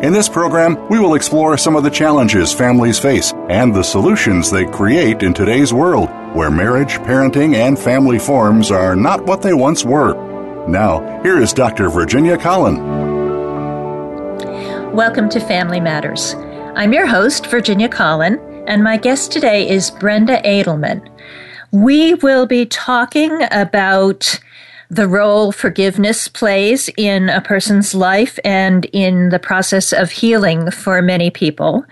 In this program, we will explore some of the challenges families face and the solutions they create in today's world, where marriage, parenting, and family forms are not what they once were. Now, here is Dr. Virginia Colin. Welcome to Family Matters. I'm your host, Virginia Colin, and my guest today is Brenda Adelman. We will be talking about the role forgiveness plays in a person's life and in the process of healing for many people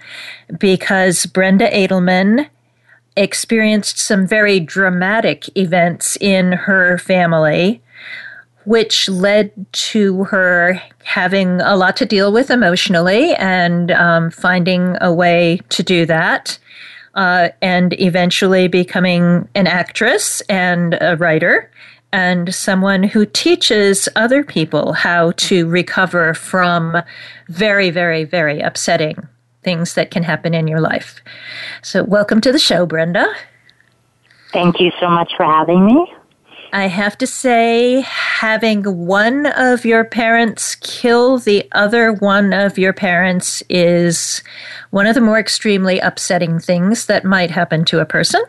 because Brenda Adelman experienced some very dramatic events in her family which led to her having a lot to deal with emotionally and um, finding a way to do that. Uh, and eventually becoming an actress and a writer and someone who teaches other people how to recover from very, very, very upsetting things that can happen in your life. So, welcome to the show, Brenda. Thank you so much for having me. I have to say, having one of your parents kill the other one of your parents is one of the more extremely upsetting things that might happen to a person.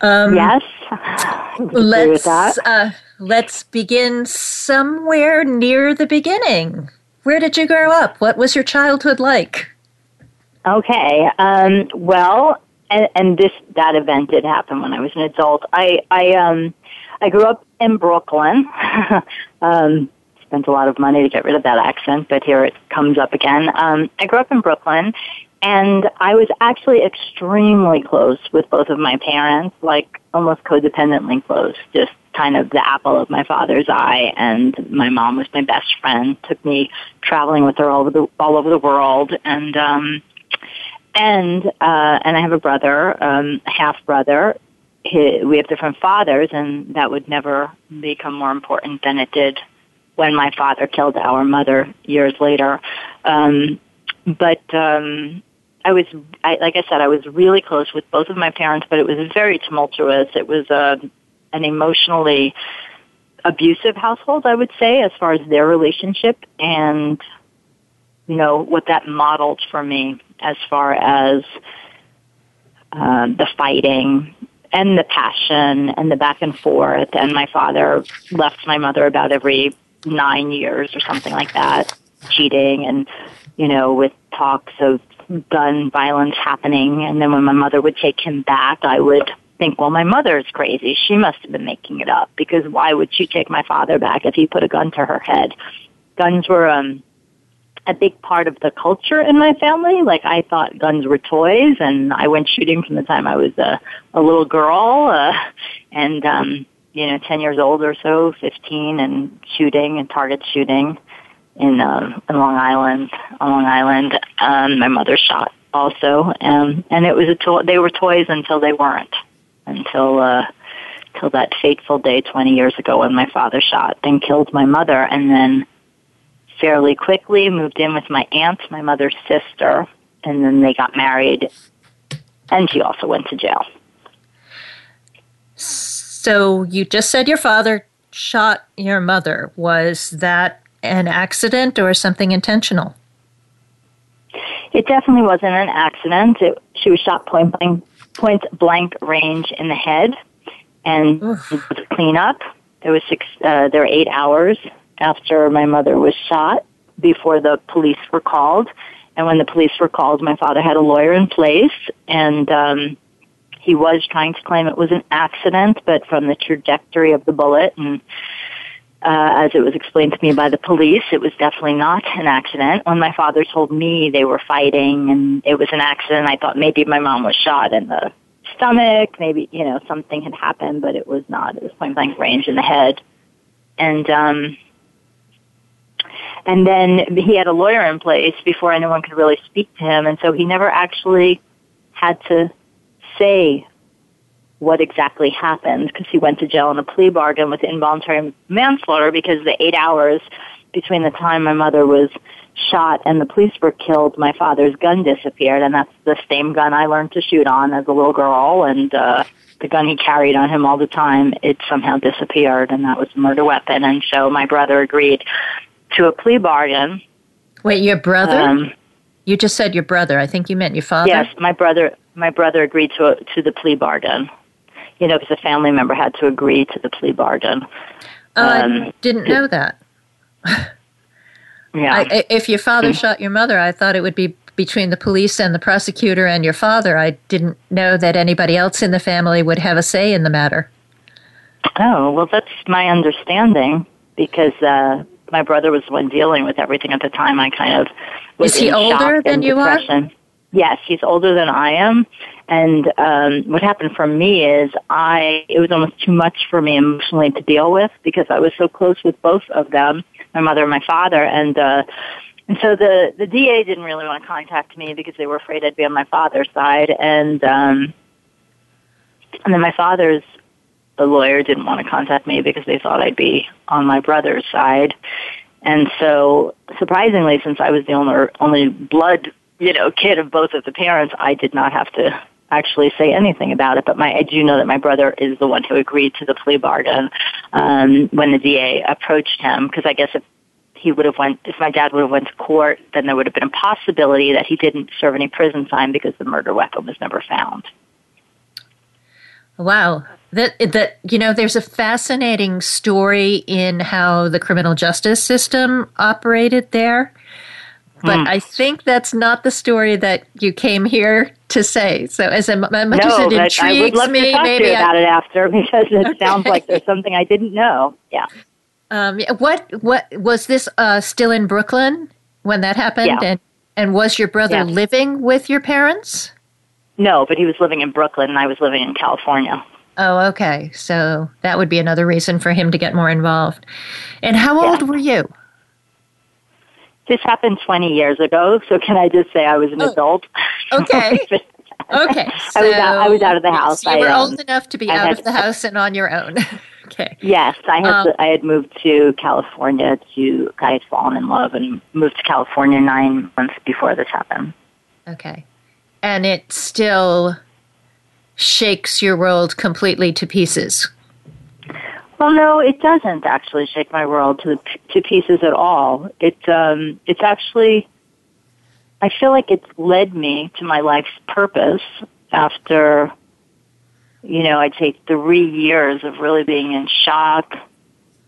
Um, yes. let's uh, let's begin somewhere near the beginning. Where did you grow up? What was your childhood like? Okay. Um, well, and, and, this that event did happen when I was an adult. I I um I grew up in Brooklyn. um, spent a lot of money to get rid of that accent, but here it comes up again. Um, I grew up in Brooklyn, and I was actually extremely close with both of my parents, like almost codependently close, just kind of the apple of my father's eye. And my mom was my best friend, took me traveling with her all over the, all over the world. And, um, and, uh, and I have a brother, um, half brother. we have different fathers and that would never become more important than it did when my father killed our mother years later. Um, but, um, I was, I, like I said, I was really close with both of my parents, but it was very tumultuous. It was a, uh, an emotionally abusive household, I would say, as far as their relationship and, you know, what that modeled for me as far as uh, the fighting and the passion and the back and forth. And my father left my mother about every nine years or something like that, cheating and, you know, with talks of gun violence happening. And then when my mother would take him back, I would think, well, my mother is crazy. She must have been making it up because why would she take my father back if he put a gun to her head? Guns were, um, a big part of the culture in my family. Like I thought guns were toys and I went shooting from the time I was a, a little girl, uh, and, um, you know, 10 years old or so, 15 and shooting and target shooting in uh, in Long Island, on Long Island. Um, my mother shot also, um, and it was a to- they were toys until they weren't, until uh, till that fateful day 20 years ago when my father shot, then killed my mother, and then fairly quickly moved in with my aunt, my mother's sister, and then they got married, and she also went to jail. So you just said your father shot your mother. Was that an accident or something intentional? It definitely wasn't an accident. It, she was shot point blank, point blank range in the head, and was cleanup. There was six. Uh, there were eight hours after my mother was shot before the police were called. And when the police were called, my father had a lawyer in place, and um, he was trying to claim it was an accident, but from the trajectory of the bullet and uh, as it was explained to me by the police, it was definitely not an accident. When my father told me they were fighting and it was an accident, I thought maybe my mom was shot in the stomach, maybe, you know, something had happened, but it was not. It was point blank range in the head. And, um, and then he had a lawyer in place before anyone could really speak to him, and so he never actually had to say what exactly happened because he went to jail on a plea bargain with involuntary manslaughter because the eight hours between the time my mother was shot and the police were killed, my father's gun disappeared, and that's the same gun I learned to shoot on as a little girl, and uh, the gun he carried on him all the time, it somehow disappeared, and that was a murder weapon. And so my brother agreed to a plea bargain. Wait, your brother? Um, you just said your brother. I think you meant your father. Yes, my brother. My brother agreed to a, to the plea bargain you know, because a family member had to agree to the plea bargain. Oh, um, I didn't know that. yeah. I, if your father mm-hmm. shot your mother, I thought it would be between the police and the prosecutor and your father. I didn't know that anybody else in the family would have a say in the matter. Oh, well, that's my understanding because uh, my brother was the one dealing with everything at the time. I kind of was Is he older than you depression. are? Yes, he's older than I am. And um, what happened for me is I it was almost too much for me emotionally to deal with because I was so close with both of them, my mother and my father, and uh, and so the the DA didn't really want to contact me because they were afraid I'd be on my father's side, and um, and then my father's the lawyer didn't want to contact me because they thought I'd be on my brother's side. And so, surprisingly, since I was the only only blood you know kid of both of the parents, I did not have to actually say anything about it. But my, I do know that my brother is the one who agreed to the plea bargain um, when the DA approached him, because I guess if he would have went, if my dad would have went to court, then there would have been a possibility that he didn't serve any prison time because the murder weapon was never found. Wow. That that you know there's a fascinating story in how the criminal justice system operated there. But mm. I think that's not the story that you came here to say. So, as a much no, as it intrigues I would love me, to talk maybe to you I, about it after because it okay. sounds like there's something I didn't know. Yeah. Um, what what was this uh, still in Brooklyn when that happened? Yeah. And and was your brother yeah. living with your parents? No, but he was living in Brooklyn and I was living in California. Oh, okay. So that would be another reason for him to get more involved. And how old were you? This happened 20 years ago, so can I just say I was an oh, adult? Okay. okay. So I was out, I was out of the house. you I, were um, old enough to be I out had, of the house and on your own. okay. Yes, I had um, I had moved to California to I had fallen in love and moved to California nine months before this happened. Okay, and it still shakes your world completely to pieces. Well, no, it doesn't actually shake my world to to pieces at all. It um, it's actually, I feel like it's led me to my life's purpose after, you know, I'd say three years of really being in shock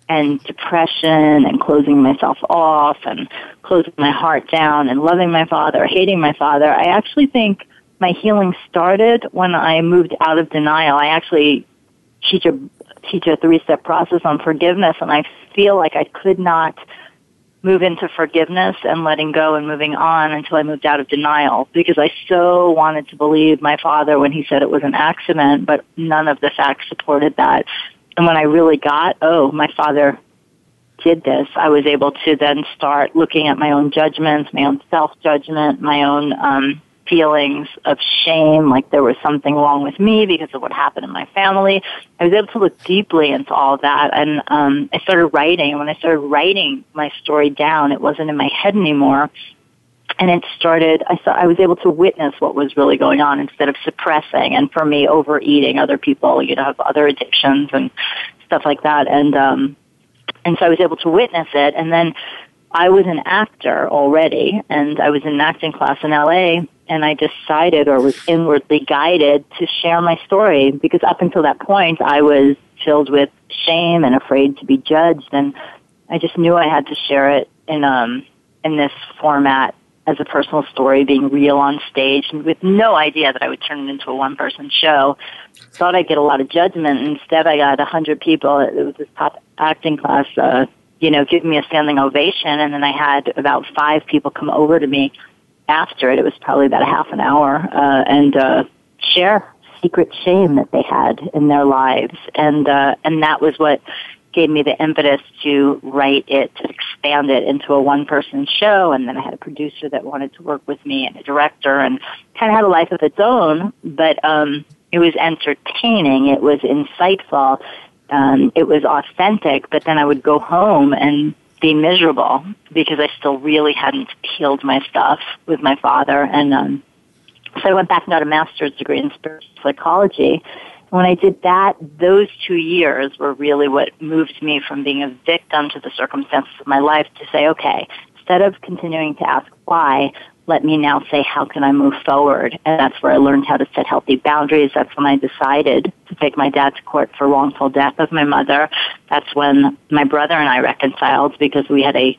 and depression and closing myself off and closing my heart down and loving my father, hating my father. I actually think my healing started when I moved out of denial. I actually teach a teach a three step process on forgiveness and I feel like I could not move into forgiveness and letting go and moving on until I moved out of denial because I so wanted to believe my father when he said it was an accident, but none of the facts supported that. And when I really got, oh, my father did this, I was able to then start looking at my own judgments, my own self judgment, my own um, feelings of shame, like there was something wrong with me because of what happened in my family. I was able to look deeply into all that, and um, I started writing. When I started writing my story down, it wasn't in my head anymore, and it started. I saw I was able to witness what was really going on instead of suppressing. And for me, overeating, other people, you know, have other addictions and stuff like that, and um, and so I was able to witness it, and then. I was an actor already, and I was in an acting class in LA, and I decided or was inwardly guided to share my story because up until that point I was filled with shame and afraid to be judged and I just knew I had to share it in um in this format as a personal story, being real on stage, and with no idea that I would turn it into a one-person show. Thought I'd get a lot of judgment. Instead, I got a hundred people. It was this top acting class, uh, you know, giving me a standing ovation, and then I had about five people come over to me after it. It was probably about a half an hour, uh, and uh, share secret shame that they had in their lives, and uh, and that was what gave me the impetus to write it, to expand it into a one person show. And then I had a producer that wanted to work with me and a director and kind of had a life of its own, but, um, it was entertaining. It was insightful. Um, it was authentic, but then I would go home and be miserable because I still really hadn't healed my stuff with my father. And, um, so I went back and got a master's degree in spiritual psychology when I did that, those two years were really what moved me from being a victim to the circumstances of my life to say, okay, instead of continuing to ask why, let me now say, how can I move forward? And that's where I learned how to set healthy boundaries. That's when I decided to take my dad to court for wrongful death of my mother. That's when my brother and I reconciled because we had a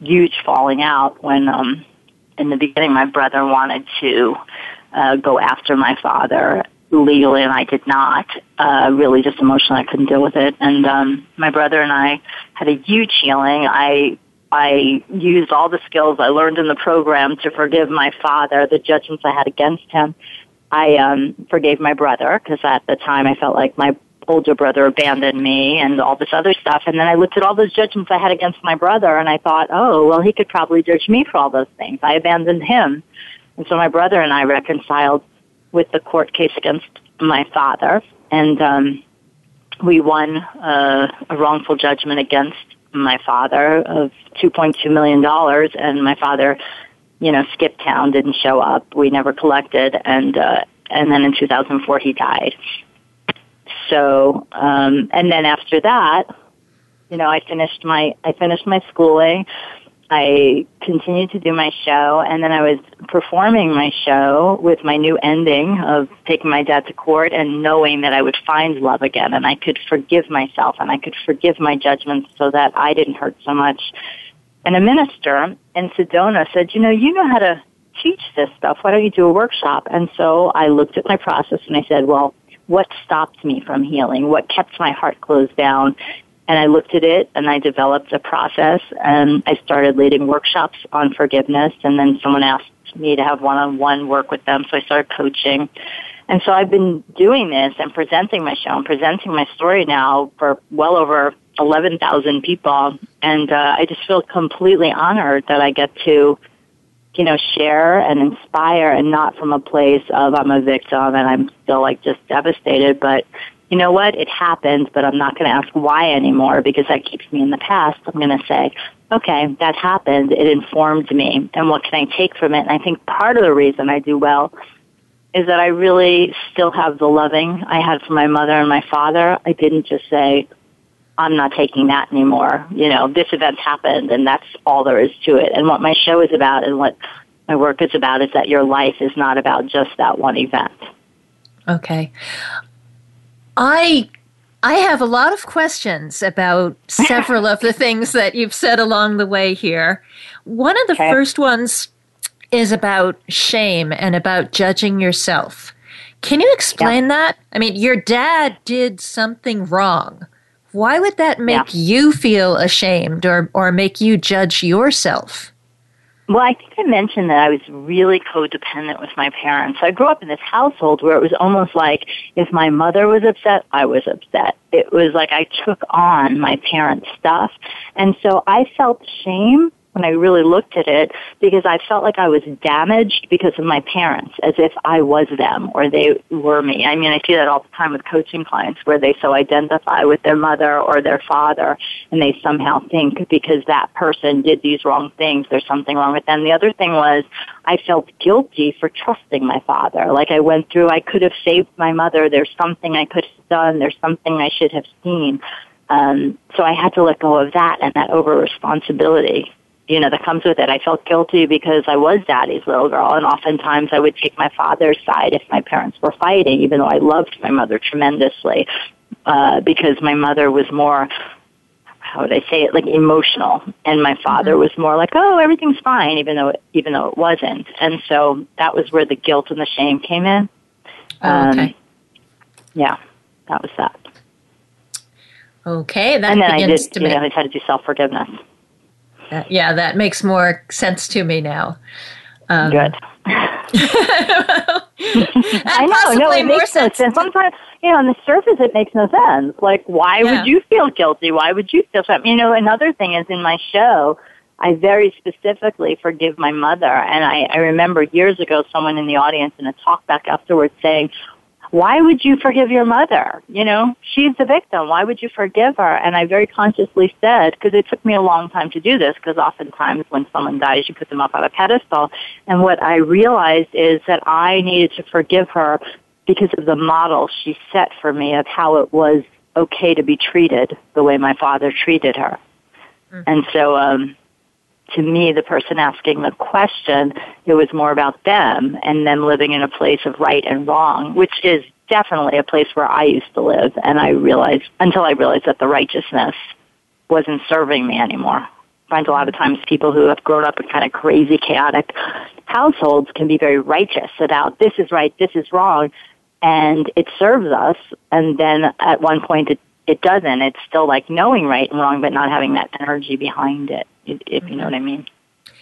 huge falling out when, um, in the beginning, my brother wanted to uh, go after my father legally and I did not. Uh, really just emotionally I couldn't deal with it. And um my brother and I had a huge healing. I I used all the skills I learned in the program to forgive my father, the judgments I had against him. I um forgave my brother because at the time I felt like my older brother abandoned me and all this other stuff. And then I looked at all those judgments I had against my brother and I thought, oh, well, he could probably judge me for all those things. I abandoned him. And so my brother and I reconciled with the court case against my father, and um, we won uh, a wrongful judgment against my father of two point two million dollars, and my father, you know, skipped town, didn't show up. We never collected, and uh, and then in 2004 he died. So, um, and then after that, you know, I finished my I finished my schooling. I continued to do my show, and then I was performing my show with my new ending of taking my dad to court and knowing that I would find love again, and I could forgive myself, and I could forgive my judgments so that I didn't hurt so much. And a minister in Sedona said, you know, you know how to teach this stuff. Why don't you do a workshop? And so I looked at my process and I said, well, what stopped me from healing? What kept my heart closed down? And I looked at it and I developed a process and I started leading workshops on forgiveness and then someone asked me to have one-on-one work with them so I started coaching. And so I've been doing this and presenting my show and presenting my story now for well over 11,000 people. And uh, I just feel completely honored that I get to, you know, share and inspire and not from a place of I'm a victim and I'm still like just devastated, but you know what, it happened, but I'm not going to ask why anymore because that keeps me in the past. I'm going to say, okay, that happened. It informed me. And what can I take from it? And I think part of the reason I do well is that I really still have the loving I had from my mother and my father. I didn't just say, I'm not taking that anymore. You know, this event happened and that's all there is to it. And what my show is about and what my work is about is that your life is not about just that one event. Okay. I I have a lot of questions about several of the things that you've said along the way here. One of the okay. first ones is about shame and about judging yourself. Can you explain yeah. that? I mean, your dad did something wrong. Why would that make yeah. you feel ashamed or, or make you judge yourself? Well, I think I mentioned that I was really codependent with my parents. I grew up in this household where it was almost like if my mother was upset, I was upset. It was like I took on my parents' stuff. And so I felt shame when I really looked at it because I felt like I was damaged because of my parents, as if I was them or they were me. I mean, I see that all the time with coaching clients where they so identify with their mother or their father and they somehow think because that person did these wrong things, there's something wrong with them. The other thing was I felt guilty for trusting my father. Like I went through, I could have saved my mother. There's something I could have done. There's something I should have seen. Um, so I had to let go of that and that over responsibility you know, that comes with it. I felt guilty because I was daddy's little girl, and oftentimes I would take my father's side if my parents were fighting, even though I loved my mother tremendously, uh, because my mother was more how would I say it, like emotional. And my father mm-hmm. was more like, oh, everything's fine, even though, it, even though it wasn't. And so that was where the guilt and the shame came in. Oh, okay. Um, yeah, that was that. Okay, that and then I did, to you know, I had to do self forgiveness. Uh, yeah, that makes more sense to me now. Um, Good. I know, no, it makes no sense. Sometimes, you know, on the surface, it makes no sense. Like, why yeah. would you feel guilty? Why would you feel something? You know, another thing is in my show, I very specifically forgive my mother. And I, I remember years ago, someone in the audience in a talk back afterwards saying, why would you forgive your mother? You know, she's the victim. Why would you forgive her? And I very consciously said, because it took me a long time to do this, because oftentimes when someone dies, you put them up on a pedestal. And what I realized is that I needed to forgive her because of the model she set for me of how it was okay to be treated the way my father treated her. Mm-hmm. And so, um, to me, the person asking the question, it was more about them and them living in a place of right and wrong, which is definitely a place where I used to live. And I realized, until I realized that the righteousness wasn't serving me anymore. I find a lot of times people who have grown up in kind of crazy, chaotic households can be very righteous about this is right, this is wrong, and it serves us. And then at one point it, it doesn't. It's still like knowing right and wrong, but not having that energy behind it if you know what I mean.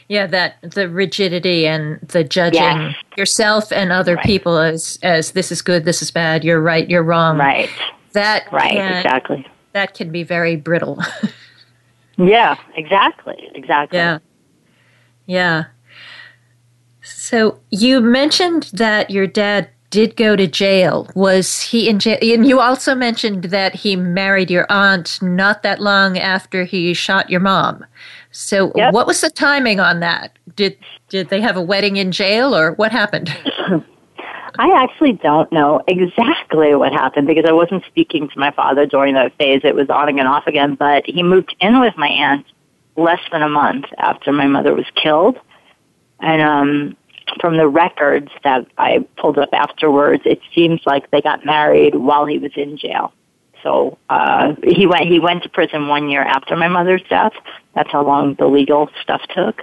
Yeah, that the rigidity and the judging yes. yourself and other right. people as as this is good, this is bad, you're right, you're wrong. Right. That right, can, exactly. That can be very brittle. yeah, exactly, exactly. Yeah, yeah. So you mentioned that your dad did go to jail. Was he in jail? And you also mentioned that he married your aunt not that long after he shot your mom. So, yep. what was the timing on that? Did did they have a wedding in jail, or what happened? I actually don't know exactly what happened because I wasn't speaking to my father during that phase. It was on and off again. But he moved in with my aunt less than a month after my mother was killed, and um, from the records that I pulled up afterwards, it seems like they got married while he was in jail. So uh, he went he went to prison one year after my mother's death. That's how long the legal stuff took.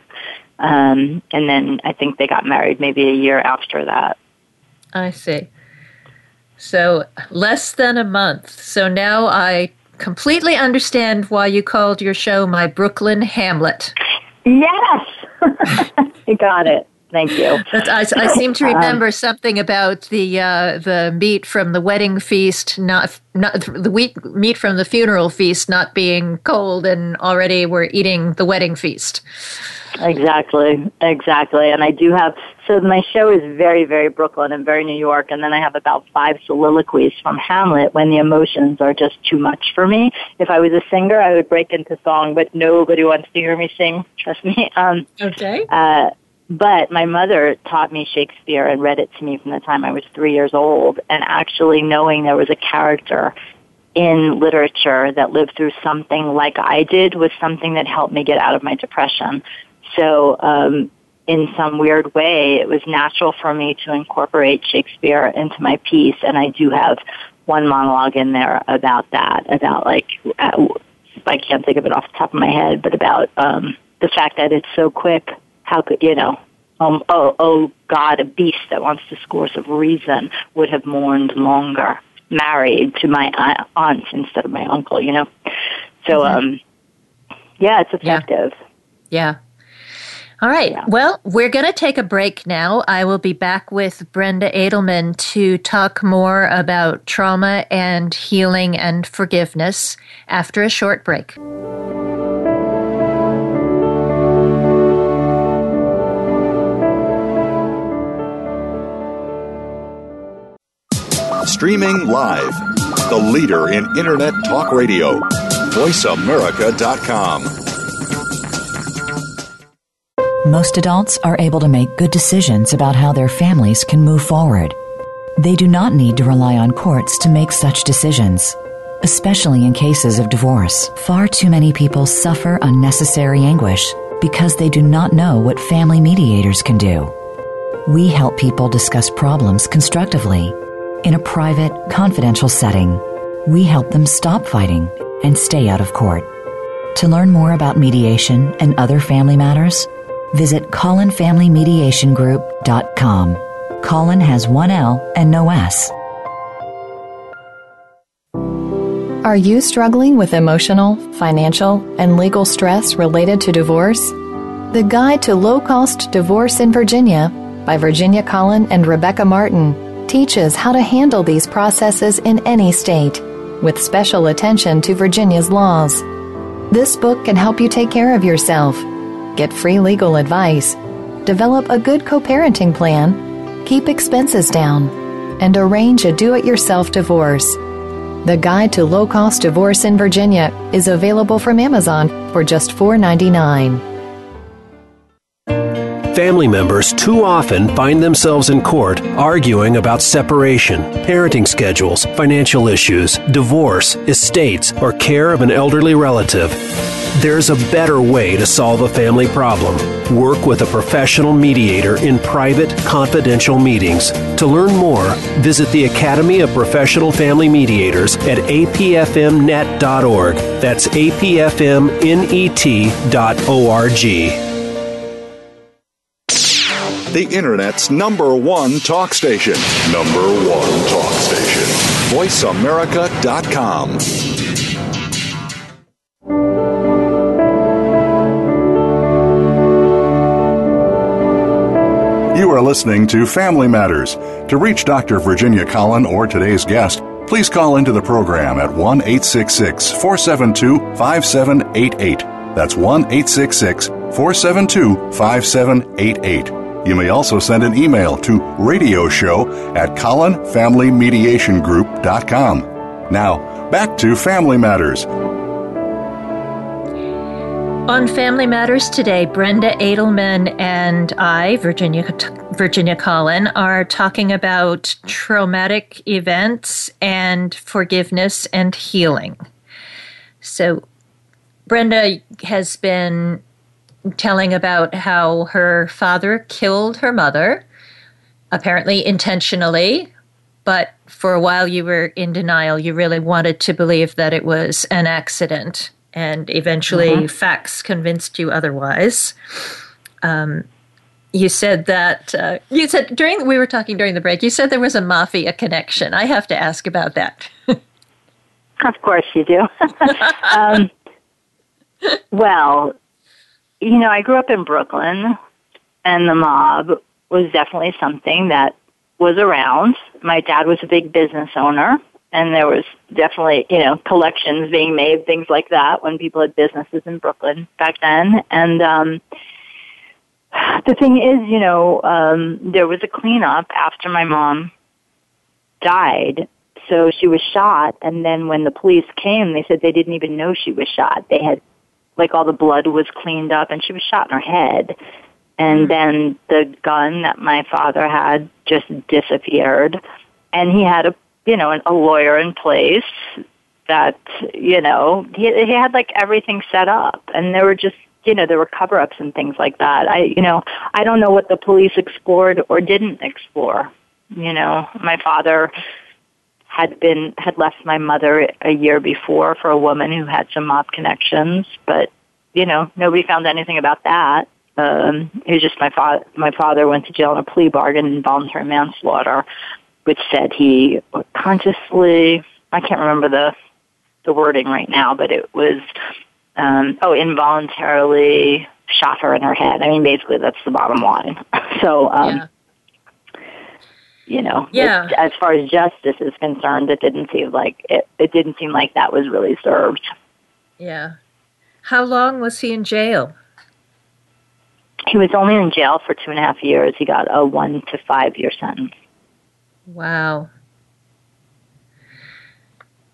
Um, and then I think they got married maybe a year after that. I see. So less than a month. So now I completely understand why you called your show my Brooklyn Hamlet. Yes, you got it. Thank you. I, I, seem to um, remember um, something about the uh, the meat from the wedding feast, not not the wheat, meat from the funeral feast, not being cold, and already we're eating the wedding feast. Exactly, exactly. And I do have so my show is very very Brooklyn and very New York, and then I have about five soliloquies from Hamlet when the emotions are just too much for me. If I was a singer, I would break into song, but nobody wants to hear me sing. Trust me. Um, okay. Uh, but my mother taught me Shakespeare and read it to me from the time I was three years old. And actually knowing there was a character in literature that lived through something like I did was something that helped me get out of my depression. So, um, in some weird way, it was natural for me to incorporate Shakespeare into my piece. And I do have one monologue in there about that, about like, uh, I can't think of it off the top of my head, but about, um, the fact that it's so quick how could you know? Um, oh, oh God, a beast that wants discourse of reason would have mourned longer, married to my aunt instead of my uncle. You know, so mm-hmm. um, yeah, it's effective. Yeah. yeah. All right. Yeah. Well, we're going to take a break now. I will be back with Brenda Adelman to talk more about trauma and healing and forgiveness after a short break. Streaming live. The leader in Internet talk radio. VoiceAmerica.com. Most adults are able to make good decisions about how their families can move forward. They do not need to rely on courts to make such decisions. Especially in cases of divorce, far too many people suffer unnecessary anguish because they do not know what family mediators can do. We help people discuss problems constructively in a private, confidential setting. We help them stop fighting and stay out of court. To learn more about mediation and other family matters, visit ColinFamilyMediationGroup.com. Colin has one L and no S. Are you struggling with emotional, financial, and legal stress related to divorce? The Guide to Low Cost Divorce in Virginia by Virginia Colin and Rebecca Martin teaches how to handle these processes in any state, with special attention to Virginia's laws. This book can help you take care of yourself, get free legal advice, develop a good co parenting plan, keep expenses down, and arrange a do it yourself divorce. The Guide to Low Cost Divorce in Virginia is available from Amazon for just $4.99. Family members too often find themselves in court arguing about separation, parenting schedules, financial issues, divorce, estates, or care of an elderly relative. There's a better way to solve a family problem. Work with a professional mediator in private, confidential meetings. To learn more, visit the Academy of Professional Family Mediators at apfmnet.org. That's apfmnet.org. The Internet's number one talk station. Number one talk station. VoiceAmerica.com. You are listening to Family Matters. To reach Dr. Virginia Colin or today's guest, please call into the program at 1 866 472 5788. That's 1 866 472 5788. You may also send an email to radioshow at colinfamilymediationgroup.com. Now, back to Family Matters. On Family Matters today, Brenda Adelman and I, Virginia Virginia Colin, are talking about traumatic events and forgiveness and healing. So, Brenda has been telling about how her father killed her mother, apparently intentionally, but for a while you were in denial. You really wanted to believe that it was an accident and eventually mm-hmm. facts convinced you otherwise. Um, you said that uh, you said during we were talking during the break. You said there was a mafia connection. I have to ask about that. of course, you do. um, well, you know, I grew up in Brooklyn, and the mob was definitely something that was around. My dad was a big business owner, and there was definitely you know collections being made things like that when people had businesses in brooklyn back then. And um the thing is you know um there was a cleanup after my mom died. So she was shot and then when the police came they said they didn't even know she was shot. They had like all the blood was cleaned up and she was shot in her head and mm-hmm. then the gun that my father had just disappeared and he had a you know, a lawyer in place that, you know, he, he had like everything set up and there were just, you know, there were cover ups and things like that. I, you know, I don't know what the police explored or didn't explore. You know, my father had been, had left my mother a year before for a woman who had some mob connections, but, you know, nobody found anything about that. Um, it was just my father. My father went to jail on a plea bargain, and involuntary manslaughter which said he consciously, I can't remember the, the wording right now, but it was, um, oh, involuntarily shot her in her head. I mean, basically that's the bottom line. so, um, yeah. You know, yeah. It, as far as justice is concerned, it didn't seem like it, it didn't seem like that was really served. Yeah. How long was he in jail? He was only in jail for two and a half years. He got a one to five year sentence. Wow.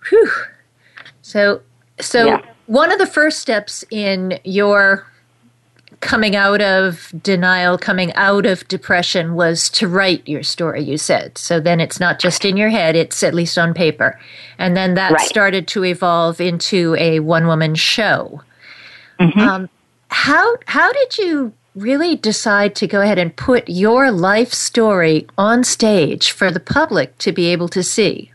Whew. So, so yeah. one of the first steps in your coming out of denial, coming out of depression was to write your story, you said. So then it's not just in your head, it's at least on paper. And then that right. started to evolve into a one woman show. Mm-hmm. Um, how, how did you really decide to go ahead and put your life story on stage for the public to be able to see?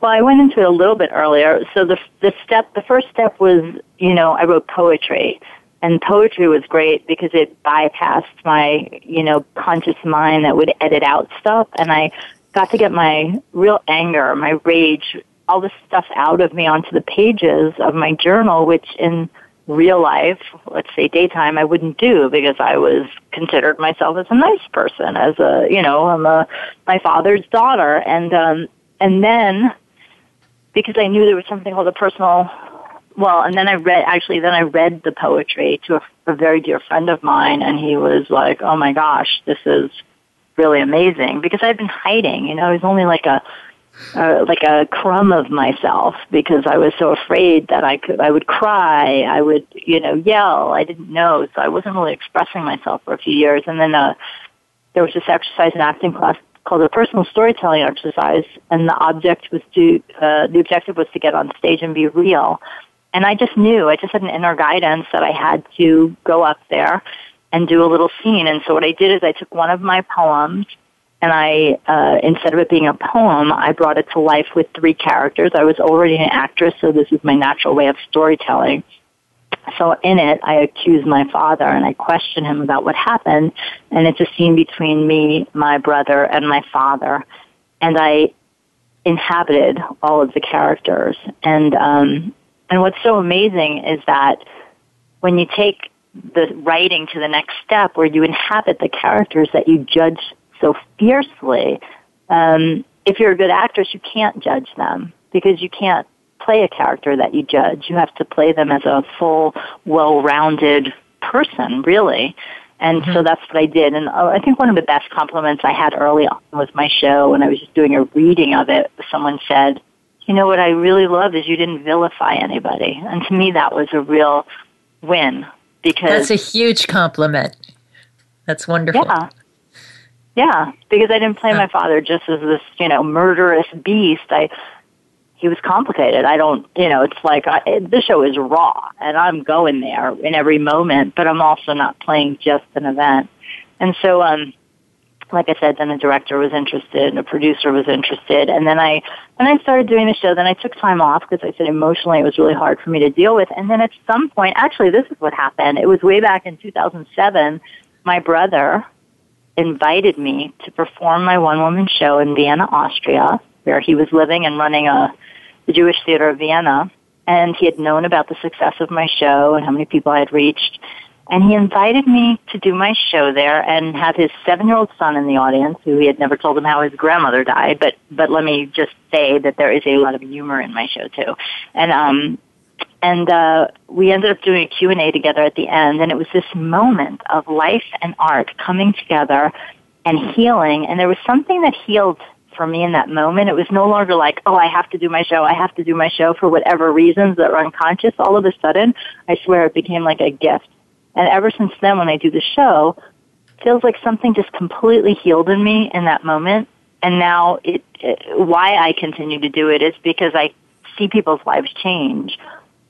Well, I went into it a little bit earlier. So the the step, the first step was, you know, I wrote poetry, and poetry was great because it bypassed my, you know, conscious mind that would edit out stuff, and I got to get my real anger, my rage, all this stuff out of me onto the pages of my journal, which in real life, let's say daytime, I wouldn't do because I was considered myself as a nice person, as a you know, I'm a my father's daughter, and um, and then because I knew there was something called a personal. Well, and then I read actually. Then I read the poetry to a, a very dear friend of mine, and he was like, "Oh my gosh, this is really amazing." Because I'd been hiding. You know, it was only like a uh, like a crumb of myself because I was so afraid that I could I would cry, I would you know yell. I didn't know, so I wasn't really expressing myself for a few years. And then uh, there was this exercise in acting class called a personal storytelling exercise, and the object was to uh, the objective was to get on stage and be real. And I just knew, I just had an inner guidance that I had to go up there and do a little scene. And so what I did is I took one of my poems and I, uh, instead of it being a poem, I brought it to life with three characters. I was already an actress, so this is my natural way of storytelling. So in it, I accuse my father and I question him about what happened, and it's a scene between me, my brother, and my father, and I inhabited all of the characters. And um, and what's so amazing is that when you take the writing to the next step, where you inhabit the characters that you judge so fiercely. Um, if you're a good actress, you can't judge them because you can't play a character that you judge. You have to play them as a full, well-rounded person, really. And mm-hmm. so that's what I did. And uh, I think one of the best compliments I had early on was my show when I was just doing a reading of it. Someone said, you know what I really love is you didn't vilify anybody. And to me, that was a real win because. That's a huge compliment. That's wonderful. Yeah. Yeah, because I didn't play my father just as this, you know, murderous beast. I he was complicated. I don't, you know, it's like I, the show is raw, and I'm going there in every moment, but I'm also not playing just an event. And so, um, like I said, then the director was interested, and the producer was interested, and then I, then I started doing the show. Then I took time off because I said emotionally it was really hard for me to deal with. And then at some point, actually, this is what happened. It was way back in 2007. My brother, invited me to perform my one woman show in Vienna, Austria, where he was living and running a the Jewish Theater of Vienna. And he had known about the success of my show and how many people I had reached. And he invited me to do my show there and have his seven year old son in the audience, who he had never told him how his grandmother died. But but let me just say that there is a lot of humor in my show too. And um and uh, we ended up doing a Q&A together at the end, and it was this moment of life and art coming together and healing, and there was something that healed for me in that moment. It was no longer like, oh, I have to do my show, I have to do my show for whatever reasons that were unconscious. All of a sudden, I swear it became like a gift. And ever since then, when I do the show, feels like something just completely healed in me in that moment. And now it, it why I continue to do it is because I see people's lives change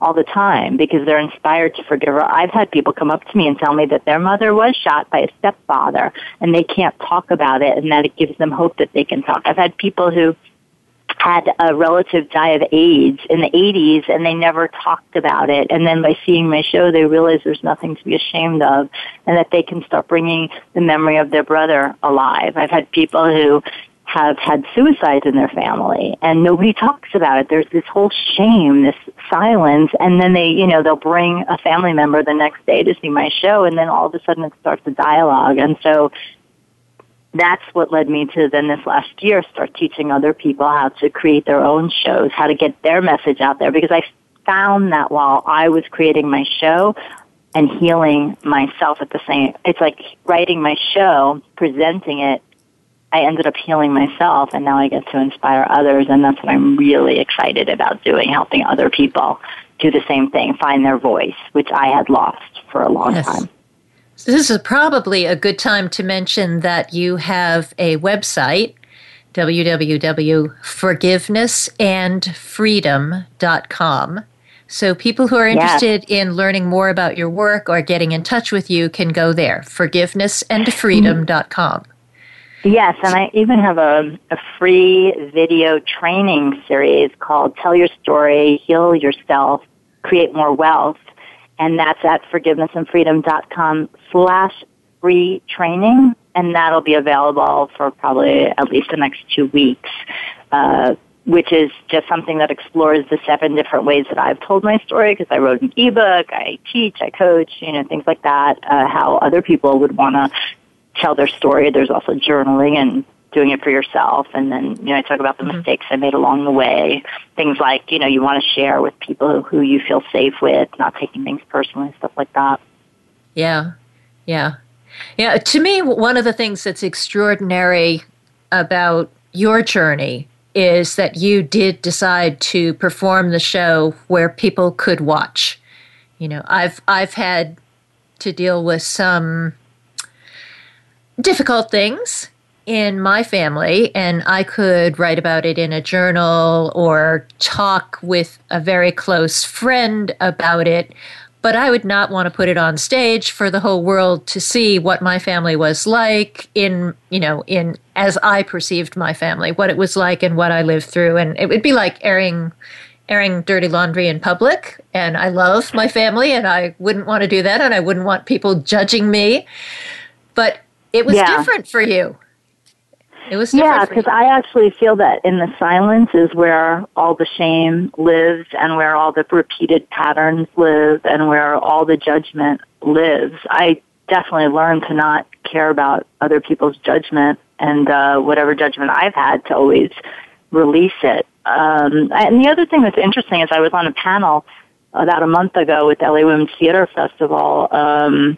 all the time because they're inspired to forgive. I've had people come up to me and tell me that their mother was shot by a stepfather and they can't talk about it and that it gives them hope that they can talk. I've had people who had a relative die of AIDS in the 80s and they never talked about it. And then by seeing my show, they realize there's nothing to be ashamed of and that they can start bringing the memory of their brother alive. I've had people who have had suicides in their family and nobody talks about it. There's this whole shame, this silence, and then they, you know, they'll bring a family member the next day to see my show and then all of a sudden it starts a dialogue. And so that's what led me to then this last year start teaching other people how to create their own shows, how to get their message out there because I found that while I was creating my show, and healing myself at the same it's like writing my show presenting it I ended up healing myself and now I get to inspire others and that's what I'm really excited about doing, helping other people do the same thing, find their voice, which I had lost for a long yes. time. This is probably a good time to mention that you have a website, www.forgivenessandfreedom.com. So people who are interested yes. in learning more about your work or getting in touch with you can go there, forgivenessandfreedom.com. Yes, and I even have a, a free video training series called Tell Your Story, Heal Yourself, Create More Wealth. And that's at forgivenessandfreedom.com slash free training. And that'll be available for probably at least the next two weeks. Uh, which is just something that explores the seven different ways that I've told my story because I wrote an ebook, I teach, I coach, you know, things like that, uh, how other people would want to tell their story. There's also journaling and doing it for yourself. And then, you know, I talk about the mm-hmm. mistakes I made along the way. Things like, you know, you want to share with people who you feel safe with, not taking things personally, stuff like that. Yeah. Yeah. Yeah. To me, one of the things that's extraordinary about your journey is that you did decide to perform the show where people could watch. You know, I've I've had to deal with some difficult things in my family, and I could write about it in a journal or talk with a very close friend about it but I would not want to put it on stage for the whole world to see what my family was like in, you know, in as I perceived my family, what it was like and what I lived through. And it would be like airing airing dirty laundry in public. And I love my family and I wouldn't want to do that and I wouldn't want people judging me. But it was yeah. different for you. It was yeah, because I actually feel that in the silence is where all the shame lives, and where all the repeated patterns live, and where all the judgment lives. I definitely learned to not care about other people's judgment and uh, whatever judgment I've had to always release it. Um, and the other thing that's interesting is I was on a panel about a month ago with LA Women's Theater Festival. Um,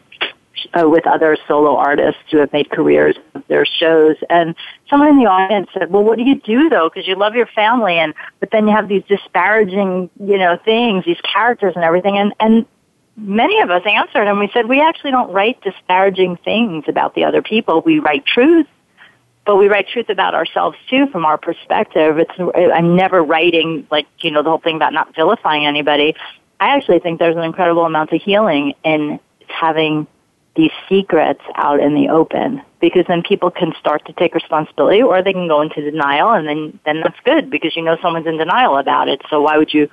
uh, with other solo artists who have made careers of their shows. And someone in the audience said, "Well, what do you do though? Because you love your family, and but then you have these disparaging, you know, things, these characters and everything." And and many of us answered, and we said, "We actually don't write disparaging things about the other people. We write truth." But we write truth about ourselves too, from our perspective. It's I'm never writing like you know the whole thing about not vilifying anybody. I actually think there's an incredible amount of healing in having these secrets out in the open because then people can start to take responsibility or they can go into denial and then then that's good because you know someone's in denial about it so why would you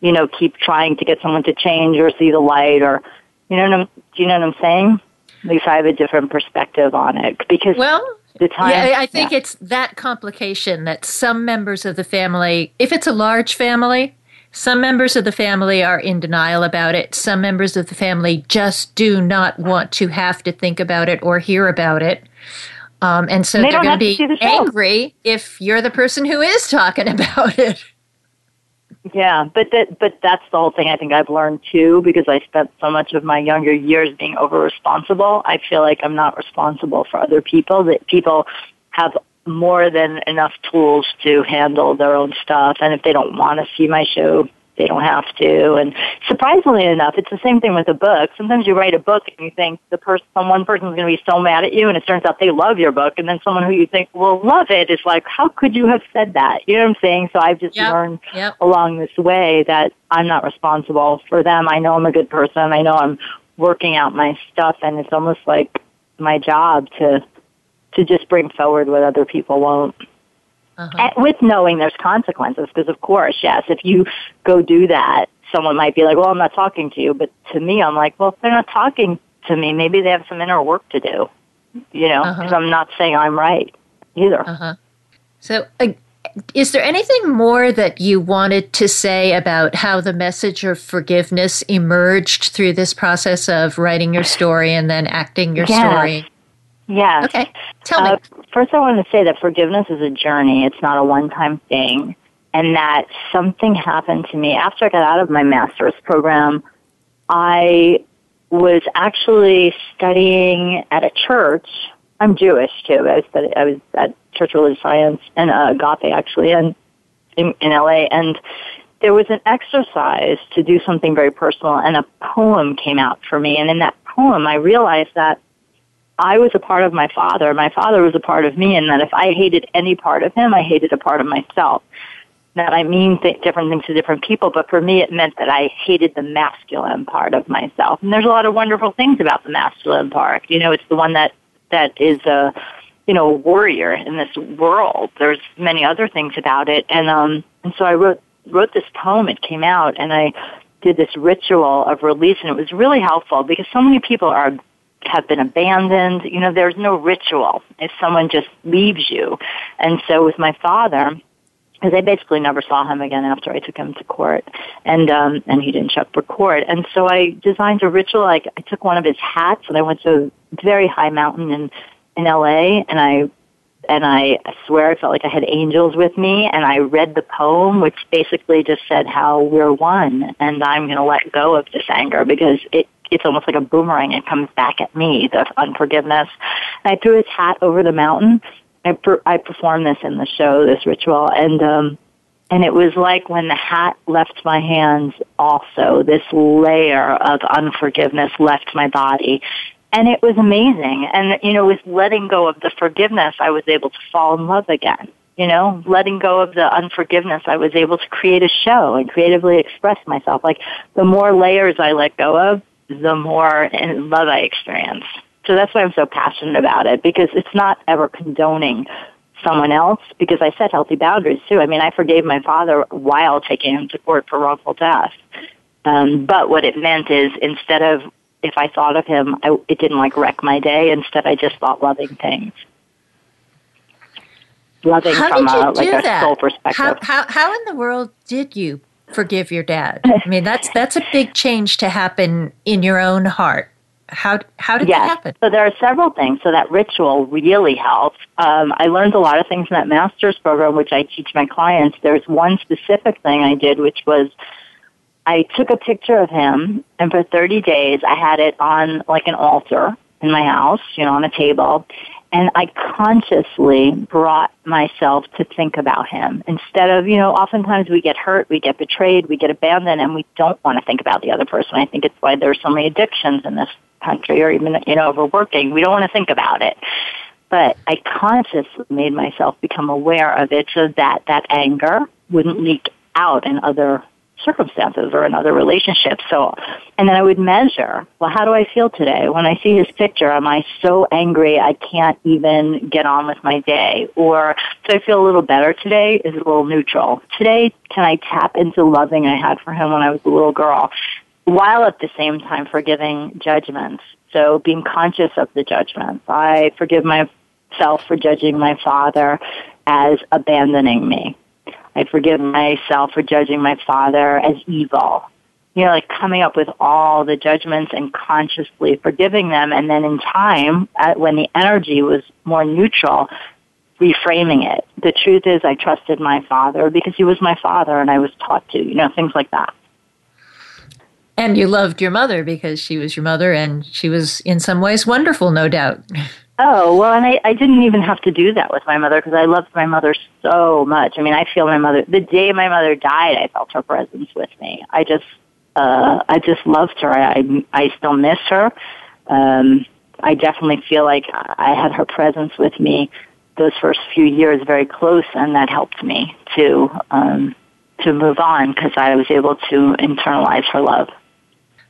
you know keep trying to get someone to change or see the light or you know what I'm, do you know what I'm saying at least I have a different perspective on it because well the time, yeah, I think yeah. it's that complication that some members of the family, if it's a large family, some members of the family are in denial about it. Some members of the family just do not want to have to think about it or hear about it. Um, and so they are going to be angry if you're the person who is talking about it. Yeah, but that but that's the whole thing I think I've learned too because I spent so much of my younger years being over responsible. I feel like I'm not responsible for other people. That people have more than enough tools to handle their own stuff. And if they don't want to see my show, they don't have to. And surprisingly enough, it's the same thing with a book. Sometimes you write a book and you think the person, one person's going to be so mad at you, and it turns out they love your book. And then someone who you think will love it is like, how could you have said that? You know what I'm saying? So I've just yep. learned yep. along this way that I'm not responsible for them. I know I'm a good person. I know I'm working out my stuff, and it's almost like my job to to just bring forward what other people won't. Uh-huh. with knowing there's consequences, because of course, yes, if you go do that, someone might be like, well, I'm not talking to you. But to me, I'm like, well, if they're not talking to me, maybe they have some inner work to do, you know, because uh-huh. I'm not saying I'm right either. Uh-huh. So, uh, is there anything more that you wanted to say about how the message of forgiveness emerged through this process of writing your story and then acting your yes. story? Yes. Okay. Tell me. Uh, first, I want to say that forgiveness is a journey. It's not a one-time thing. And that something happened to me after I got out of my master's program. I was actually studying at a church. I'm Jewish too. I was I was at Church Religious Science and uh, Agape actually, and in, in LA. And there was an exercise to do something very personal, and a poem came out for me. And in that poem, I realized that I was a part of my father. My father was a part of me, and that if I hated any part of him, I hated a part of myself. That I mean th- different things to different people, but for me, it meant that I hated the masculine part of myself. And there's a lot of wonderful things about the masculine part. You know, it's the one that that is uh, you know, warrior in this world. There's many other things about it. And, um, and so I wrote, wrote this poem. It came out and I did this ritual of release and it was really helpful because so many people are have been abandoned. You know, there's no ritual if someone just leaves you. And so with my father, because I basically never saw him again after I took him to court, and um, and he didn't show up for court. And so I designed a ritual. Like I took one of his hats, and I went to a very high mountain in in L.A. and I and I swear I felt like I had angels with me, and I read the poem, which basically just said how we're one, and I'm going to let go of this anger because it it's almost like a boomerang. It comes back at me, the unforgiveness. And I threw his hat over the mountain, I per- I performed this in the show, this ritual, and um, and it was like when the hat left my hands. Also, this layer of unforgiveness left my body, and it was amazing. And you know, with letting go of the forgiveness, I was able to fall in love again. You know, letting go of the unforgiveness, I was able to create a show and creatively express myself. Like the more layers I let go of, the more love I experience. So that's why I'm so passionate about it because it's not ever condoning someone else because I set healthy boundaries too. I mean, I forgave my father while taking him to court for wrongful death. Um, but what it meant is instead of if I thought of him, I, it didn't like wreck my day. Instead, I just thought loving things. Loving how from a, like a that? soul perspective. How, how, how in the world did you forgive your dad? I mean, that's that's a big change to happen in your own heart. How how did yes. that happen? So there are several things. So that ritual really helps. Um, I learned a lot of things in that master's program, which I teach my clients. There's one specific thing I did, which was I took a picture of him, and for 30 days I had it on like an altar in my house, you know, on a table, and I consciously brought myself to think about him instead of, you know, oftentimes we get hurt, we get betrayed, we get abandoned, and we don't want to think about the other person. I think it's why there's so many addictions in this country or even, you know, overworking. We don't want to think about it. But I consciously made myself become aware of it so that that anger wouldn't leak out in other circumstances or in other relationships. So, and then I would measure, well, how do I feel today? When I see his picture, am I so angry I can't even get on with my day? Or do I feel a little better today? Is it a little neutral? Today, can I tap into loving I had for him when I was a little girl? while at the same time forgiving judgments. So being conscious of the judgments. I forgive myself for judging my father as abandoning me. I forgive myself for judging my father as evil. You know, like coming up with all the judgments and consciously forgiving them. And then in time, when the energy was more neutral, reframing it. The truth is I trusted my father because he was my father and I was taught to, you know, things like that. And you loved your mother because she was your mother and she was in some ways wonderful, no doubt. Oh, well, and I, I didn't even have to do that with my mother because I loved my mother so much. I mean, I feel my mother, the day my mother died, I felt her presence with me. I just, uh, I just loved her. I, I I still miss her. Um, I definitely feel like I had her presence with me those first few years very close and that helped me to, um, to move on because I was able to internalize her love.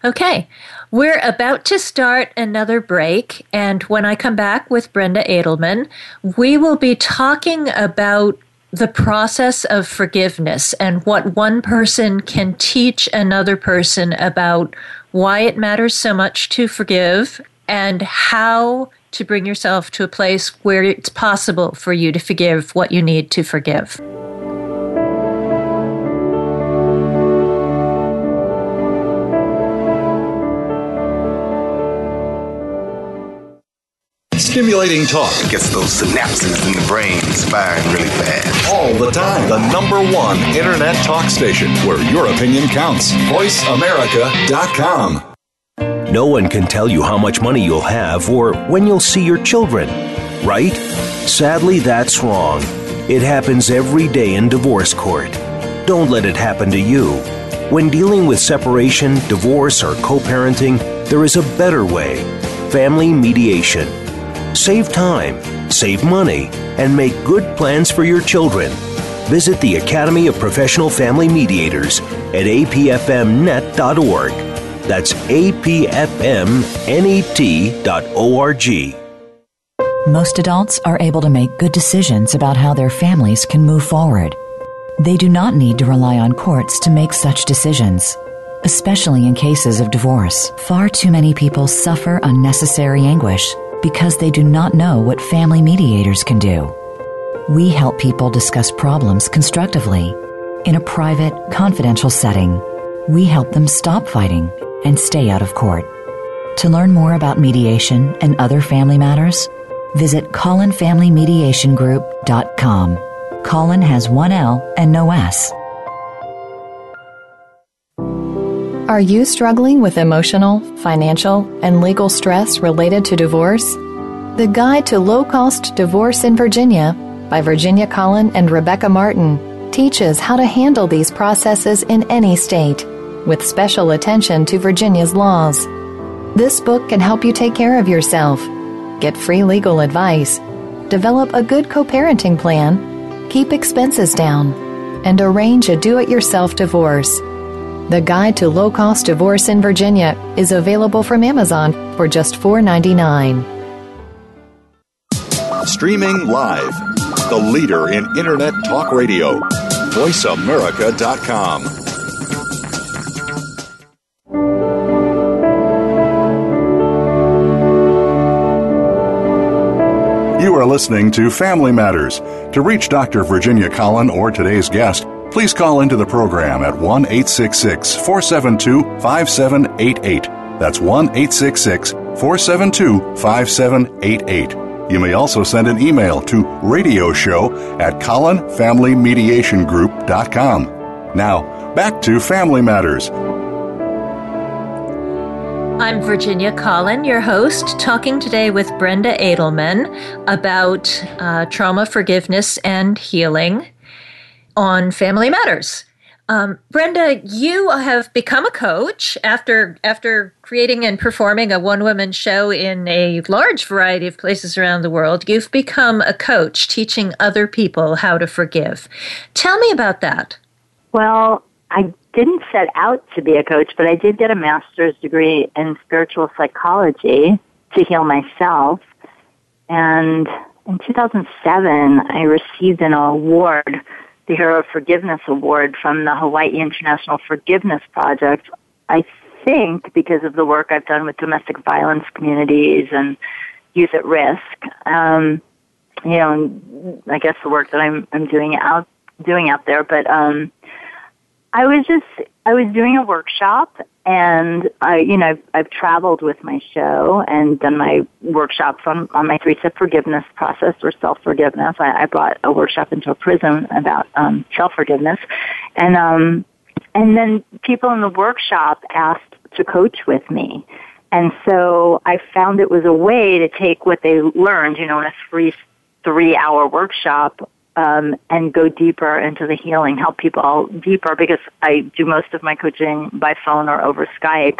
Okay, we're about to start another break, and when I come back with Brenda Adelman, we will be talking about the process of forgiveness and what one person can teach another person about why it matters so much to forgive and how to bring yourself to a place where it's possible for you to forgive what you need to forgive. Stimulating talk. It gets those synapses in the brain firing really fast. All the time. The number one internet talk station where your opinion counts. VoiceAmerica.com. No one can tell you how much money you'll have or when you'll see your children, right? Sadly, that's wrong. It happens every day in divorce court. Don't let it happen to you. When dealing with separation, divorce, or co parenting, there is a better way family mediation. Save time, save money, and make good plans for your children. Visit the Academy of Professional Family Mediators at apfmnet.org. That's apfmnet.org. Most adults are able to make good decisions about how their families can move forward. They do not need to rely on courts to make such decisions. Especially in cases of divorce, far too many people suffer unnecessary anguish because they do not know what family mediators can do. We help people discuss problems constructively in a private, confidential setting. We help them stop fighting and stay out of court. To learn more about mediation and other family matters, visit ColinFamilyMediationGroup.com. Colin has one L and no S. Are you struggling with emotional, financial, and legal stress related to divorce? The Guide to Low Cost Divorce in Virginia by Virginia Colin and Rebecca Martin teaches how to handle these processes in any state, with special attention to Virginia's laws. This book can help you take care of yourself, get free legal advice, develop a good co parenting plan, keep expenses down, and arrange a do it yourself divorce. The Guide to Low Cost Divorce in Virginia is available from Amazon for just $4.99. Streaming live, the leader in Internet Talk Radio, VoiceAmerica.com. You are listening to Family Matters. To reach Dr. Virginia Colin or today's guest, please call into the program at 1 866 472 5788. That's 1 866 472 5788. You may also send an email to radioshow at colinfamilymediationgroup.com. Now, back to Family Matters. I'm Virginia Colin, your host, talking today with Brenda Adelman about uh, trauma forgiveness and healing on Family Matters. Um, Brenda, you have become a coach after after creating and performing a one woman show in a large variety of places around the world. You've become a coach, teaching other people how to forgive. Tell me about that. Well, I didn't set out to be a coach, but I did get a master's degree in spiritual psychology to heal myself. And in 2007, I received an award the Hero Forgiveness Award from the Hawaii International Forgiveness Project. I think because of the work I've done with domestic violence communities and youth at risk, um, you know, I guess the work that I'm I'm doing out doing out there. But um, I was just I was doing a workshop and I, you know, I've, I've traveled with my show and done my workshops on, on my three-step forgiveness process or self-forgiveness. I, I brought a workshop into a prison about um, self-forgiveness, and um, and then people in the workshop asked to coach with me, and so I found it was a way to take what they learned, you know, in a three three-hour workshop um, and go deeper into the healing, help people deeper because I do most of my coaching by phone or over Skype.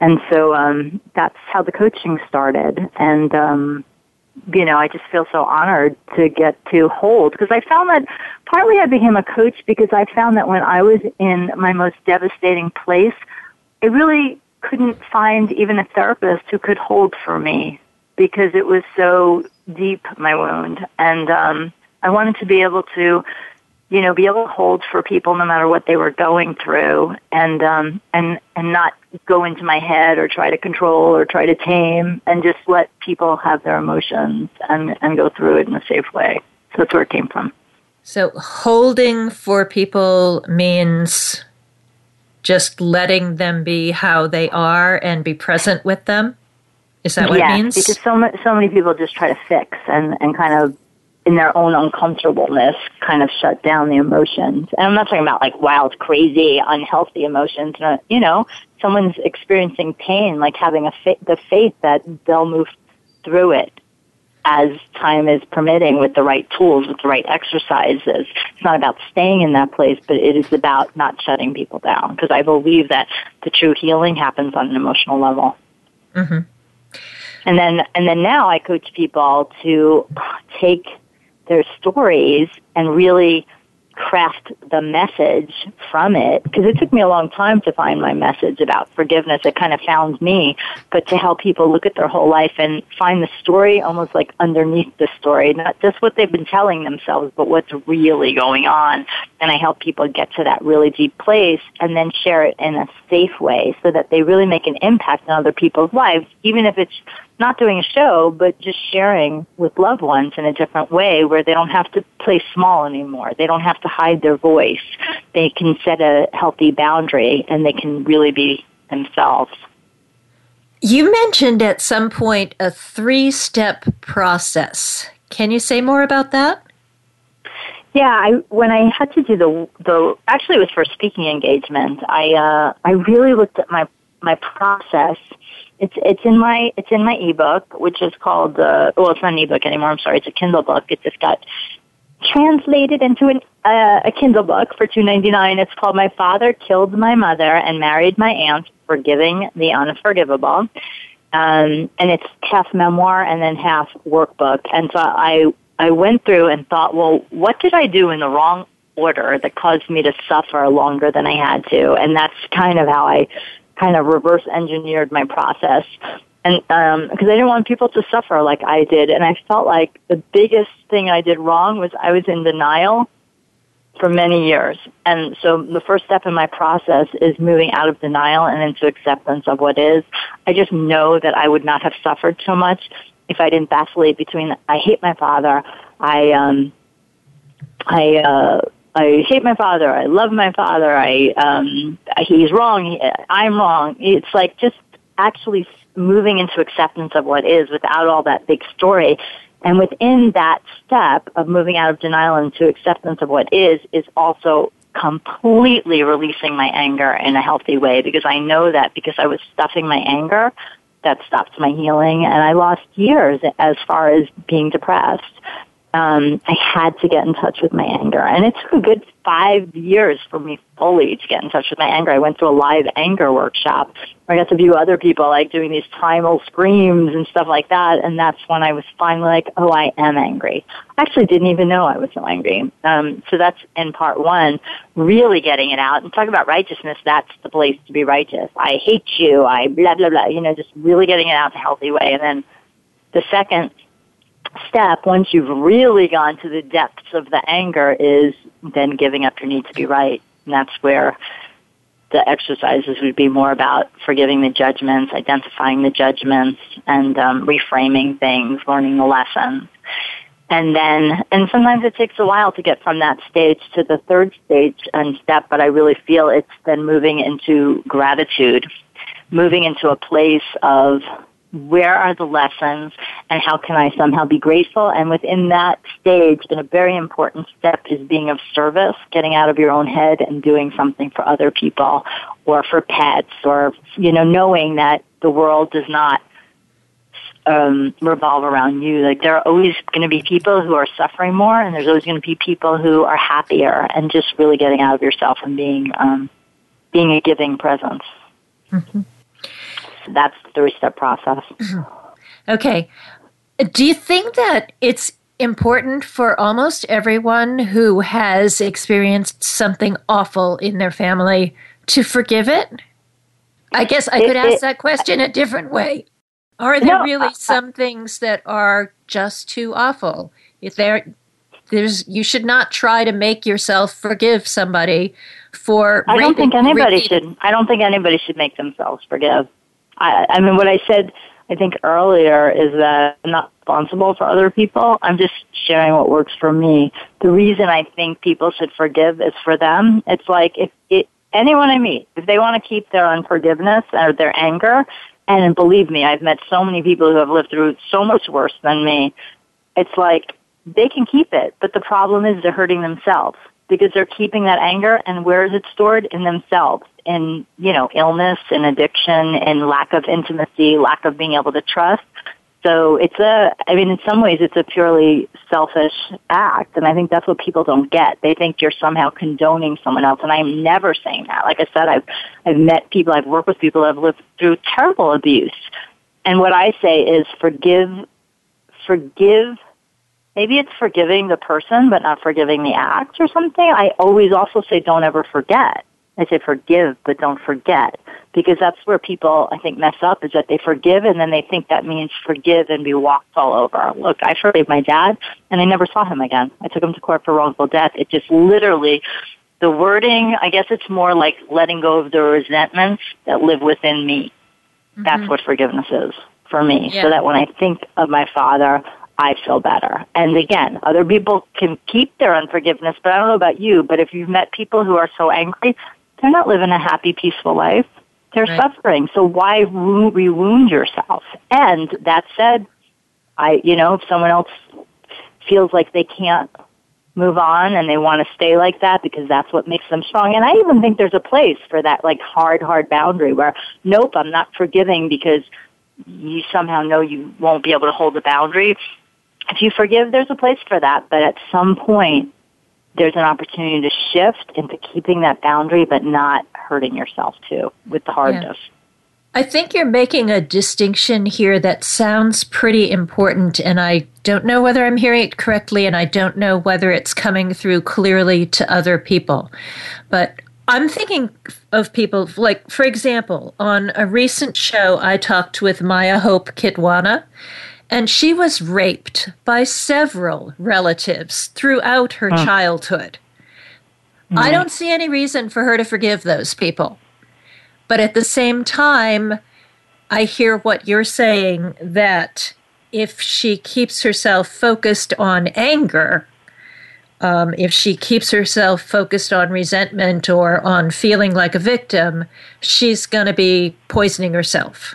And so um, that's how the coaching started. And, um, you know, I just feel so honored to get to hold because I found that partly I became a coach because I found that when I was in my most devastating place, I really couldn't find even a therapist who could hold for me because it was so deep, my wound. And, um, I wanted to be able to, you know, be able to hold for people no matter what they were going through, and um, and and not go into my head or try to control or try to tame, and just let people have their emotions and and go through it in a safe way. So that's where it came from. So holding for people means just letting them be how they are and be present with them. Is that what yes, it means? because so so many people just try to fix and and kind of in their own uncomfortableness kind of shut down the emotions. And I'm not talking about like wild, crazy, unhealthy emotions. You know, someone's experiencing pain, like having a fa- the faith that they'll move through it as time is permitting with the right tools, with the right exercises. It's not about staying in that place, but it is about not shutting people down because I believe that the true healing happens on an emotional level. Mm-hmm. And then, and then now I coach people to take their stories and really craft the message from it. Because it took me a long time to find my message about forgiveness. It kind of found me but to help people look at their whole life and find the story almost like underneath the story not just what they've been telling themselves but what's really going on. And i help people get to that really deep place and then share it in a safe way so that they really make an impact on other people's lives even if it's not doing a show, but just sharing with loved ones in a different way where they don't have to play small anymore. They don't have to hide their voice. They can set a healthy boundary and they can really be themselves. You mentioned at some point a three step process. Can you say more about that? Yeah, I when I had to do the the actually it was for speaking engagement. I uh, I really looked at my my process it's it's in my it's in my ebook, which is called uh, well, it's not an ebook anymore. I'm sorry, it's a Kindle book. It just got translated into an, uh, a Kindle book for two ninety nine. It's called "My Father Killed My Mother and Married My Aunt, Forgiving the Unforgivable," um, and it's half memoir and then half workbook. And so I I went through and thought, well, what did I do in the wrong order that caused me to suffer longer than I had to? And that's kind of how I kind of reverse engineered my process. And um because I didn't want people to suffer like I did. And I felt like the biggest thing I did wrong was I was in denial for many years. And so the first step in my process is moving out of denial and into acceptance of what is. I just know that I would not have suffered so much if I didn't vacillate between I hate my father. I um I uh I hate my father. I love my father. I um, he's wrong. I'm wrong. It's like just actually moving into acceptance of what is without all that big story. And within that step of moving out of denial into acceptance of what is, is also completely releasing my anger in a healthy way because I know that because I was stuffing my anger, that stopped my healing and I lost years as far as being depressed um, I had to get in touch with my anger. And it took a good five years for me fully to get in touch with my anger. I went to a live anger workshop where I got to view other people like doing these primal screams and stuff like that. And that's when I was finally like, oh, I am angry. I actually didn't even know I was so angry. Um, so that's in part one, really getting it out. And talk about righteousness, that's the place to be righteous. I hate you. I blah, blah, blah. You know, just really getting it out in a healthy way. And then the second step, once you've really gone to the depths of the anger, is then giving up your need to be right. And that's where the exercises would be more about forgiving the judgments, identifying the judgments, and um, reframing things, learning the lessons. And then, and sometimes it takes a while to get from that stage to the third stage and step, but I really feel it's then moving into gratitude, moving into a place of where are the lessons and how can I somehow be grateful? And within that stage, a very important step is being of service, getting out of your own head and doing something for other people or for pets or, you know, knowing that the world does not um, revolve around you. Like there are always going to be people who are suffering more, and there's always going to be people who are happier, and just really getting out of yourself and being um, being a giving presence. Mm-hmm that's the three step process. Uh-huh. Okay. Do you think that it's important for almost everyone who has experienced something awful in their family to forgive it? I guess I could ask that question a different way. Are there no, really some things that are just too awful? If there there's you should not try to make yourself forgive somebody for I don't think anybody should I don't think anybody should make themselves forgive. I, I mean, what I said, I think earlier is that I'm not responsible for other people. I'm just sharing what works for me. The reason I think people should forgive is for them. It's like if it, anyone I meet, if they want to keep their unforgiveness or their anger, and believe me, I've met so many people who have lived through so much worse than me. It's like they can keep it, but the problem is they're hurting themselves because they're keeping that anger and where is it stored? In themselves in you know illness and addiction and lack of intimacy lack of being able to trust. So it's a i mean in some ways it's a purely selfish act and i think that's what people don't get. They think you're somehow condoning someone else and i'm never saying that. Like i said i've i've met people i've worked with people who have lived through terrible abuse. And what i say is forgive forgive maybe it's forgiving the person but not forgiving the act or something. I always also say don't ever forget. I say forgive but don't forget because that's where people I think mess up is that they forgive and then they think that means forgive and be walked all over. Look, I forgave my dad and I never saw him again. I took him to court for wrongful death. It just literally the wording, I guess it's more like letting go of the resentments that live within me. Mm-hmm. That's what forgiveness is for me. Yeah. So that when I think of my father, I feel better. And again, other people can keep their unforgiveness, but I don't know about you, but if you've met people who are so angry, they're not living a happy, peaceful life. They're right. suffering. So why re-wound yourself? And that said, I, you know, if someone else feels like they can't move on and they want to stay like that because that's what makes them strong. And I even think there's a place for that like hard, hard boundary where, nope, I'm not forgiving because you somehow know you won't be able to hold the boundary. If you forgive, there's a place for that. But at some point, there's an opportunity to shift into keeping that boundary but not hurting yourself too with the hardness. Yeah. I think you're making a distinction here that sounds pretty important, and I don't know whether I'm hearing it correctly, and I don't know whether it's coming through clearly to other people. But I'm thinking of people, like, for example, on a recent show, I talked with Maya Hope Kitwana, and she was raped by several relatives throughout her childhood. Mm-hmm. I don't see any reason for her to forgive those people. But at the same time, I hear what you're saying that if she keeps herself focused on anger, um, if she keeps herself focused on resentment or on feeling like a victim, she's going to be poisoning herself.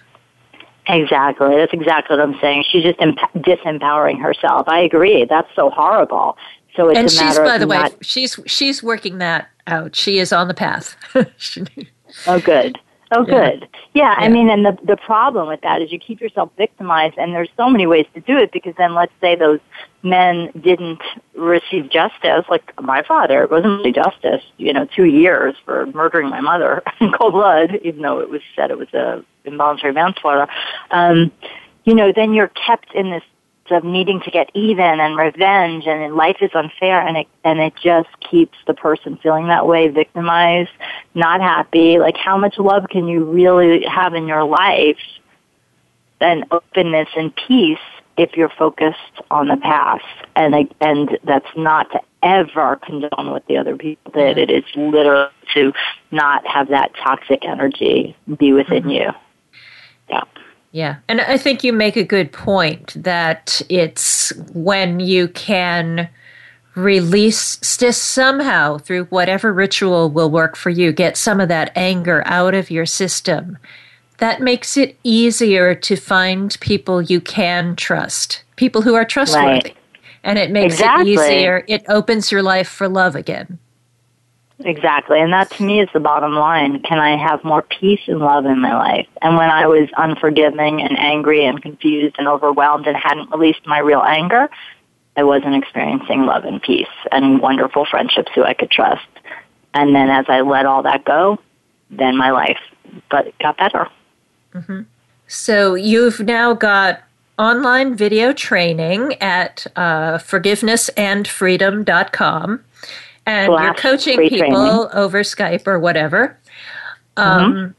Exactly. That's exactly what I'm saying. She's just emp- disempowering herself. I agree. That's so horrible. So it's and she's, by the not- way, she's she's working that out. She is on the path. oh, good. Oh, good. Yeah. yeah, I mean, and the the problem with that is you keep yourself victimized, and there's so many ways to do it. Because then, let's say those men didn't receive justice, like my father, it wasn't really justice. You know, two years for murdering my mother in cold blood, even though it was said it was a involuntary manslaughter. Um, you know, then you're kept in this of needing to get even and revenge and life is unfair and it and it just keeps the person feeling that way victimized not happy. Like how much love can you really have in your life and openness and peace if you're focused on the past? And and that's not to ever condone what the other people did. It is literally to not have that toxic energy be within mm-hmm. you. Yeah yeah. And I think you make a good point that it's when you can release this somehow through whatever ritual will work for you, get some of that anger out of your system. That makes it easier to find people you can trust, people who are trustworthy. Right. And it makes exactly. it easier. It opens your life for love again. Exactly. And that to me is the bottom line. Can I have more peace and love in my life? And when I was unforgiving and angry and confused and overwhelmed and hadn't released my real anger, I wasn't experiencing love and peace and wonderful friendships who I could trust. And then as I let all that go, then my life but got better. Mm-hmm. So you've now got online video training at uh, forgivenessandfreedom.com and you're coaching people training. over Skype or whatever. Um, mm-hmm.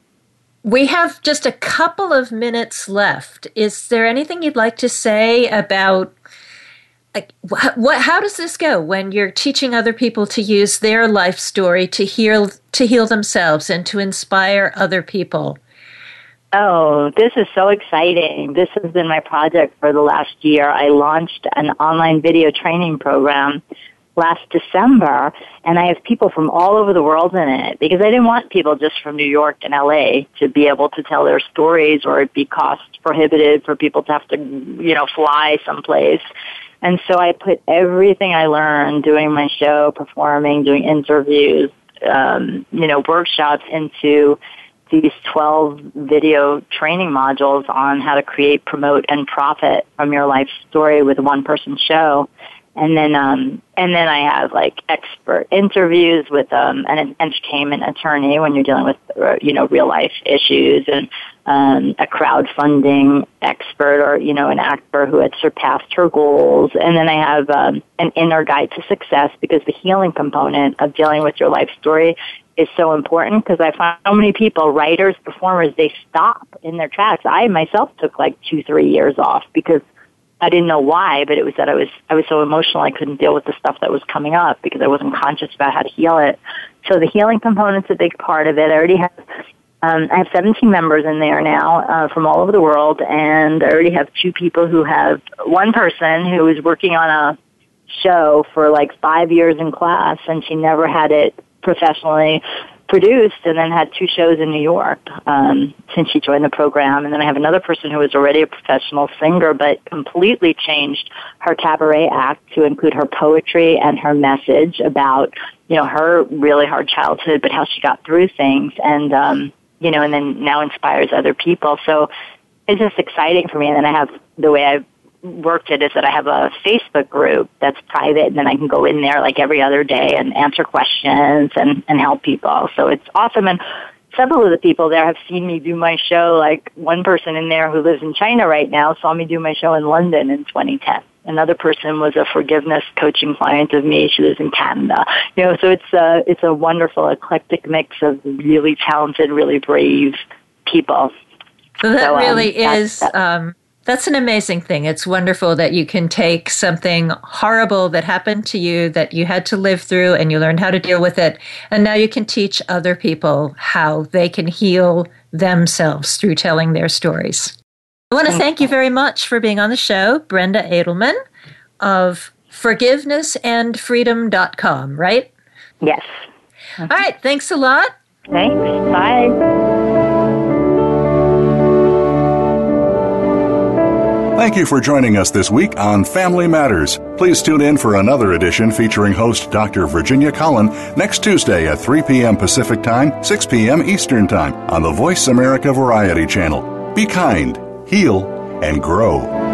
We have just a couple of minutes left. Is there anything you'd like to say about like what, how does this go when you're teaching other people to use their life story to heal to heal themselves and to inspire other people? Oh, this is so exciting. This has been my project for the last year. I launched an online video training program last December, and I have people from all over the world in it because I didn't want people just from New York and LA to be able to tell their stories or it'd be cost prohibitive for people to have to, you know, fly someplace. And so I put everything I learned doing my show, performing, doing interviews, um, you know, workshops into these 12 video training modules on how to create, promote, and profit from your life story with a one person show and then um and then I have like expert interviews with um an entertainment attorney when you're dealing with uh, you know real life issues and um, a crowdfunding expert or you know an actor who had surpassed her goals. And then i have um, an inner guide to success because the healing component of dealing with your life story is so important because i find so many people writers performers they stop in their tracks. I myself took like two three years off because I didn't know why, but it was that I was I was so emotional I couldn't deal with the stuff that was coming up because I wasn't conscious about how to heal it. So the healing component's a big part of it. I already have um, I have 17 members in there now uh, from all over the world, and I already have two people who have one person who is working on a show for like five years in class, and she never had it professionally produced and then had two shows in New York um, since she joined the program. And then I have another person who was already a professional singer but completely changed her cabaret act to include her poetry and her message about, you know, her really hard childhood, but how she got through things and, um, you know, and then now inspires other people. So it's just exciting for me. And then I have the way I worked it is that I have a Facebook group that's private and then I can go in there like every other day and answer questions and, and help people. So it's awesome. And several of the people there have seen me do my show. Like one person in there who lives in China right now saw me do my show in London in 2010. Another person was a forgiveness coaching client of me. She lives in Canada. You know, so it's a, it's a wonderful eclectic mix of really talented, really brave people. So that so, um, really is, um, that's an amazing thing. It's wonderful that you can take something horrible that happened to you that you had to live through and you learned how to deal with it. And now you can teach other people how they can heal themselves through telling their stories. I want to thank you very much for being on the show, Brenda Adelman of forgivenessandfreedom.com, right? Yes. All right. Thanks a lot. Thanks. Bye. Thank you for joining us this week on Family Matters. Please tune in for another edition featuring host Dr. Virginia Colin next Tuesday at 3 p.m. Pacific Time, 6 p.m. Eastern Time on the Voice America Variety Channel. Be kind, heal, and grow.